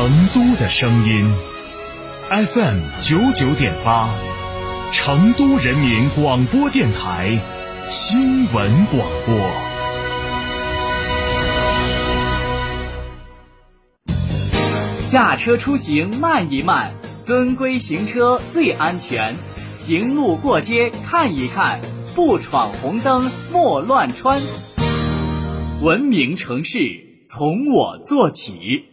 成都的声音，FM 九九点八，成都人民广播电台新闻广播。驾车出行慢一慢，遵规行车最安全。行路过街看一看，不闯红灯莫乱穿。文明城市从我做起。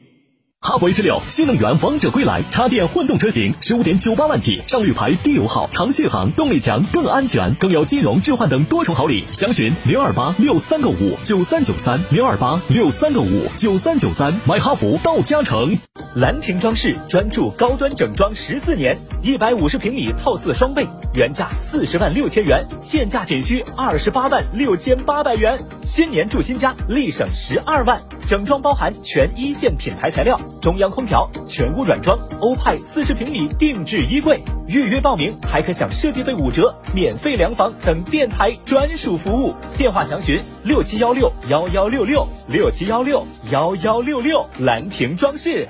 哈弗 H 六新能源王者归来，插电混动车型，十五点九八万起，上绿牌，低油耗，长续航，动力强，更安全，更有金融置换等多重好礼。详询零二八六三个五九三九三零二八六三个五九三九三，买哈弗到嘉诚。兰亭装饰专注高端整装十四年，一百五十平米套四双倍，原价四十万六千元，现价仅需二十八万六千八百元，新年住新家，立省十二万。整装包含全一线品牌材料。中央空调、全屋软装、欧派四十平米定制衣柜，预约报名还可享设计费五折、免费量房等电台专属服务。电话详询六七幺六幺幺六六六七幺六幺幺六六。兰亭装饰。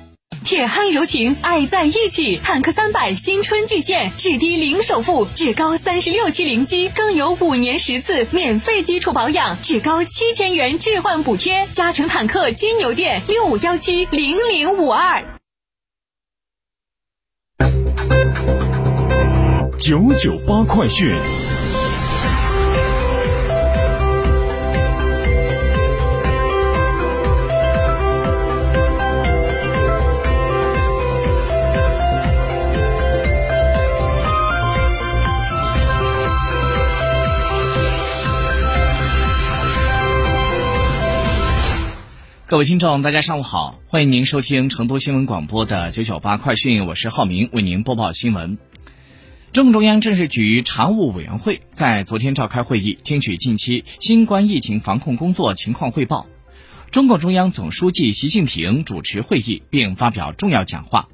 铁汉柔情，爱在一起。坦克三百新春巨献，至低零首付，至高三十六期零息，更有五年十次免费基础保养，至高七千元置换补贴。嘉诚坦克金牛店六五幺七零零五二。九九八快讯。各位听众，大家上午好，欢迎您收听成都新闻广播的九九八快讯，我是浩明，为您播报新闻。中共中央政治局常务委员会在昨天召开会议，听取近期新冠疫情防控工作情况汇报。中共中央总书记习近平主持会议并发表重要讲话。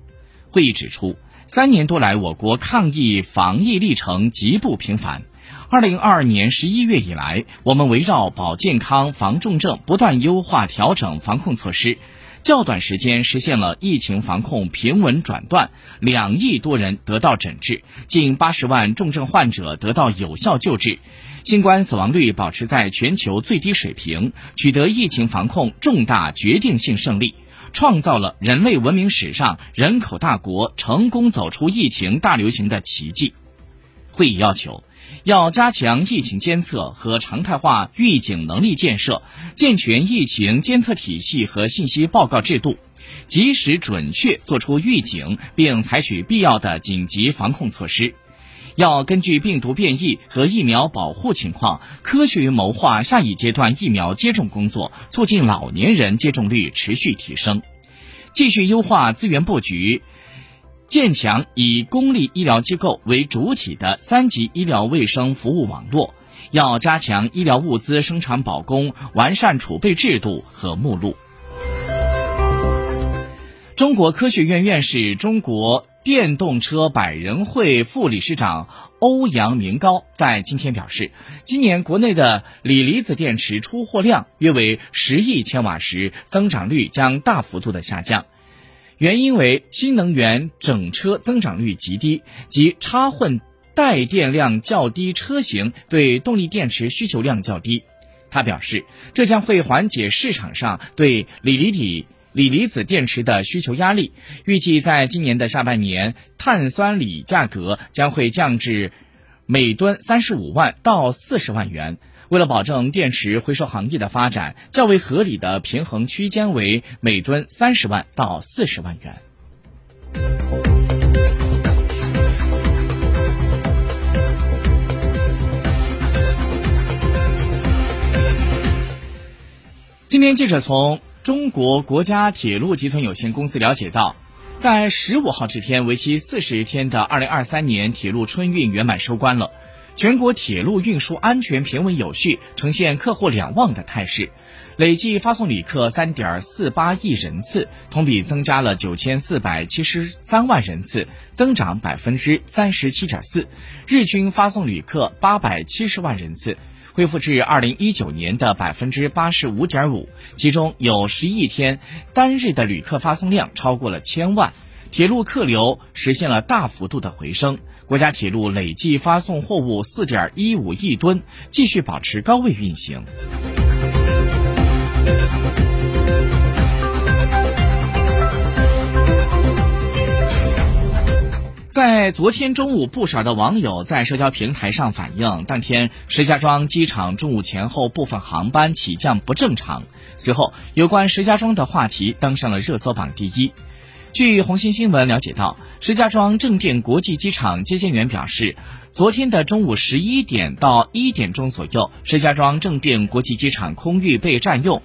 会议指出，三年多来，我国抗疫防疫历程极不平凡。二零二二年十一月以来，我们围绕保健康、防重症，不断优化调整防控措施，较短时间实现了疫情防控平稳转段，两亿多人得到诊治，近八十万重症患者得到有效救治，新冠死亡率保持在全球最低水平，取得疫情防控重大决定性胜利，创造了人类文明史上人口大国成功走出疫情大流行的奇迹。会议要求。要加强疫情监测和常态化预警能力建设，健全疫情监测体系和信息报告制度，及时准确作出预警，并采取必要的紧急防控措施。要根据病毒变异和疫苗保护情况，科学谋划下一阶段疫苗接种工作，促进老年人接种率持续提升。继续优化资源布局。建强以公立医疗机构为主体的三级医疗卫生服务网络，要加强医疗物资生产保供，完善储备制度和目录。中国科学院院士、中国电动车百人会副理事长欧阳明高在今天表示，今年国内的锂离子电池出货量约为十亿千瓦时，增长率将大幅度的下降。原因为新能源整车增长率极低，及插混带电量较低车型对动力电池需求量较低。他表示，这将会缓解市场上对锂离体、锂离子电池的需求压力。预计在今年的下半年，碳酸锂价格将会降至每吨三十五万到四十万元。为了保证电池回收行业的发展，较为合理的平衡区间为每吨三十万到四十万元。今天，记者从中国国家铁路集团有限公司了解到，在十五号这天，为期四十天的二零二三年铁路春运圆满收官了。全国铁路运输安全平稳有序，呈现客户两旺的态势。累计发送旅客三点四八亿人次，同比增加了九千四百七十三万人次，增长百分之三十七点四。日均发送旅客八百七十万人次，恢复至二零一九年的百分之八十五点五。其中有十一天单日的旅客发送量超过了千万，铁路客流实现了大幅度的回升。国家铁路累计发送货物四点一五亿吨，继续保持高位运行。在昨天中午，不少的网友在社交平台上反映，当天石家庄机场中午前后部分航班起降不正常。随后，有关石家庄的话题登上了热搜榜第一。据红星新闻了解到，石家庄正定国际机场接线员表示，昨天的中午十一点到一点钟左右，石家庄正定国际机场空域被占用。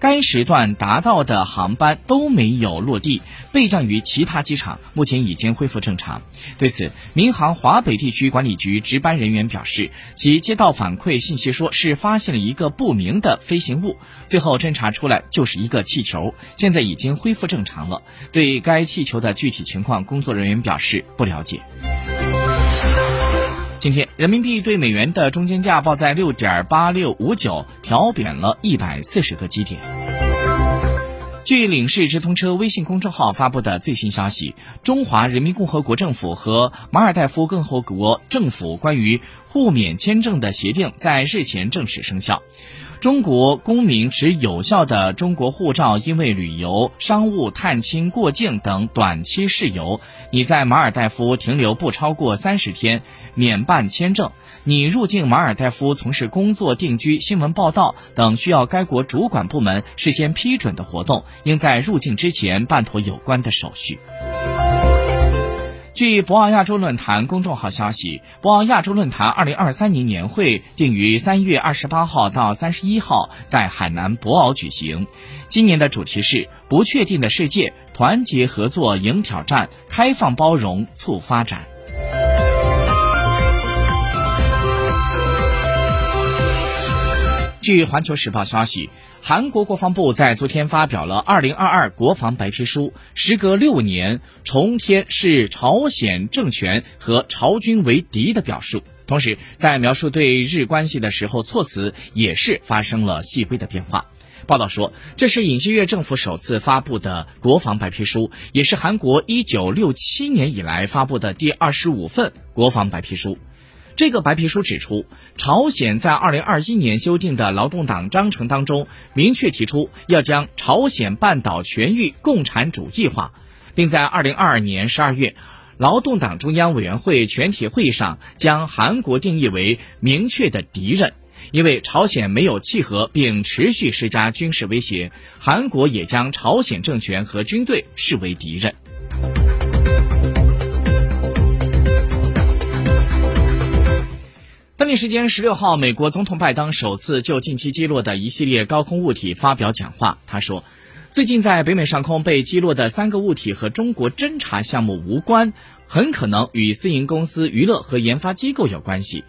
该时段达到的航班都没有落地，备降于其他机场，目前已经恢复正常。对此，民航华北地区管理局值班人员表示，其接到反馈信息，说是发现了一个不明的飞行物，最后侦查出来就是一个气球，现在已经恢复正常了。对该气球的具体情况，工作人员表示不了解。今天，人民币对美元的中间价报在六点八六五九，调贬了一百四十个基点。据领事直通车微信公众号发布的最新消息，中华人民共和国政府和马尔代夫共和国政府关于互免签证的协定在日前正式生效。中国公民持有效的中国护照，因为旅游、商务、探亲、过境等短期事由，你在马尔代夫停留不超过三十天，免办签证。你入境马尔代夫从事工作、定居、新闻报道等需要该国主管部门事先批准的活动，应在入境之前办妥有关的手续。据博鳌亚洲论坛公众号消息，博鳌亚洲论坛二零二三年年会定于三月二十八号到三十一号在海南博鳌举行。今年的主题是“不确定的世界，团结合作迎挑战，开放包容促发展”。据环球时报消息，韩国国防部在昨天发表了《二零二二国防白皮书》，时隔六年重添视朝鲜政权和朝军为敌的表述，同时在描述对日关系的时候，措辞也是发生了细微的变化。报道说，这是尹锡悦政府首次发布的国防白皮书，也是韩国一九六七年以来发布的第二十五份国防白皮书。这个白皮书指出，朝鲜在二零二一年修订的劳动党章程当中，明确提出要将朝鲜半岛全域共产主义化，并在二零二二年十二月，劳动党中央委员会全体会议上将韩国定义为明确的敌人。因为朝鲜没有契合并持续施加军事威胁，韩国也将朝鲜政权和军队视为敌人。当地时间十六号，美国总统拜登首次就近期击落的一系列高空物体发表讲话。他说：“最近在北美上空被击落的三个物体和中国侦察项目无关，很可能与私营公司、娱乐和研发机构有关系。”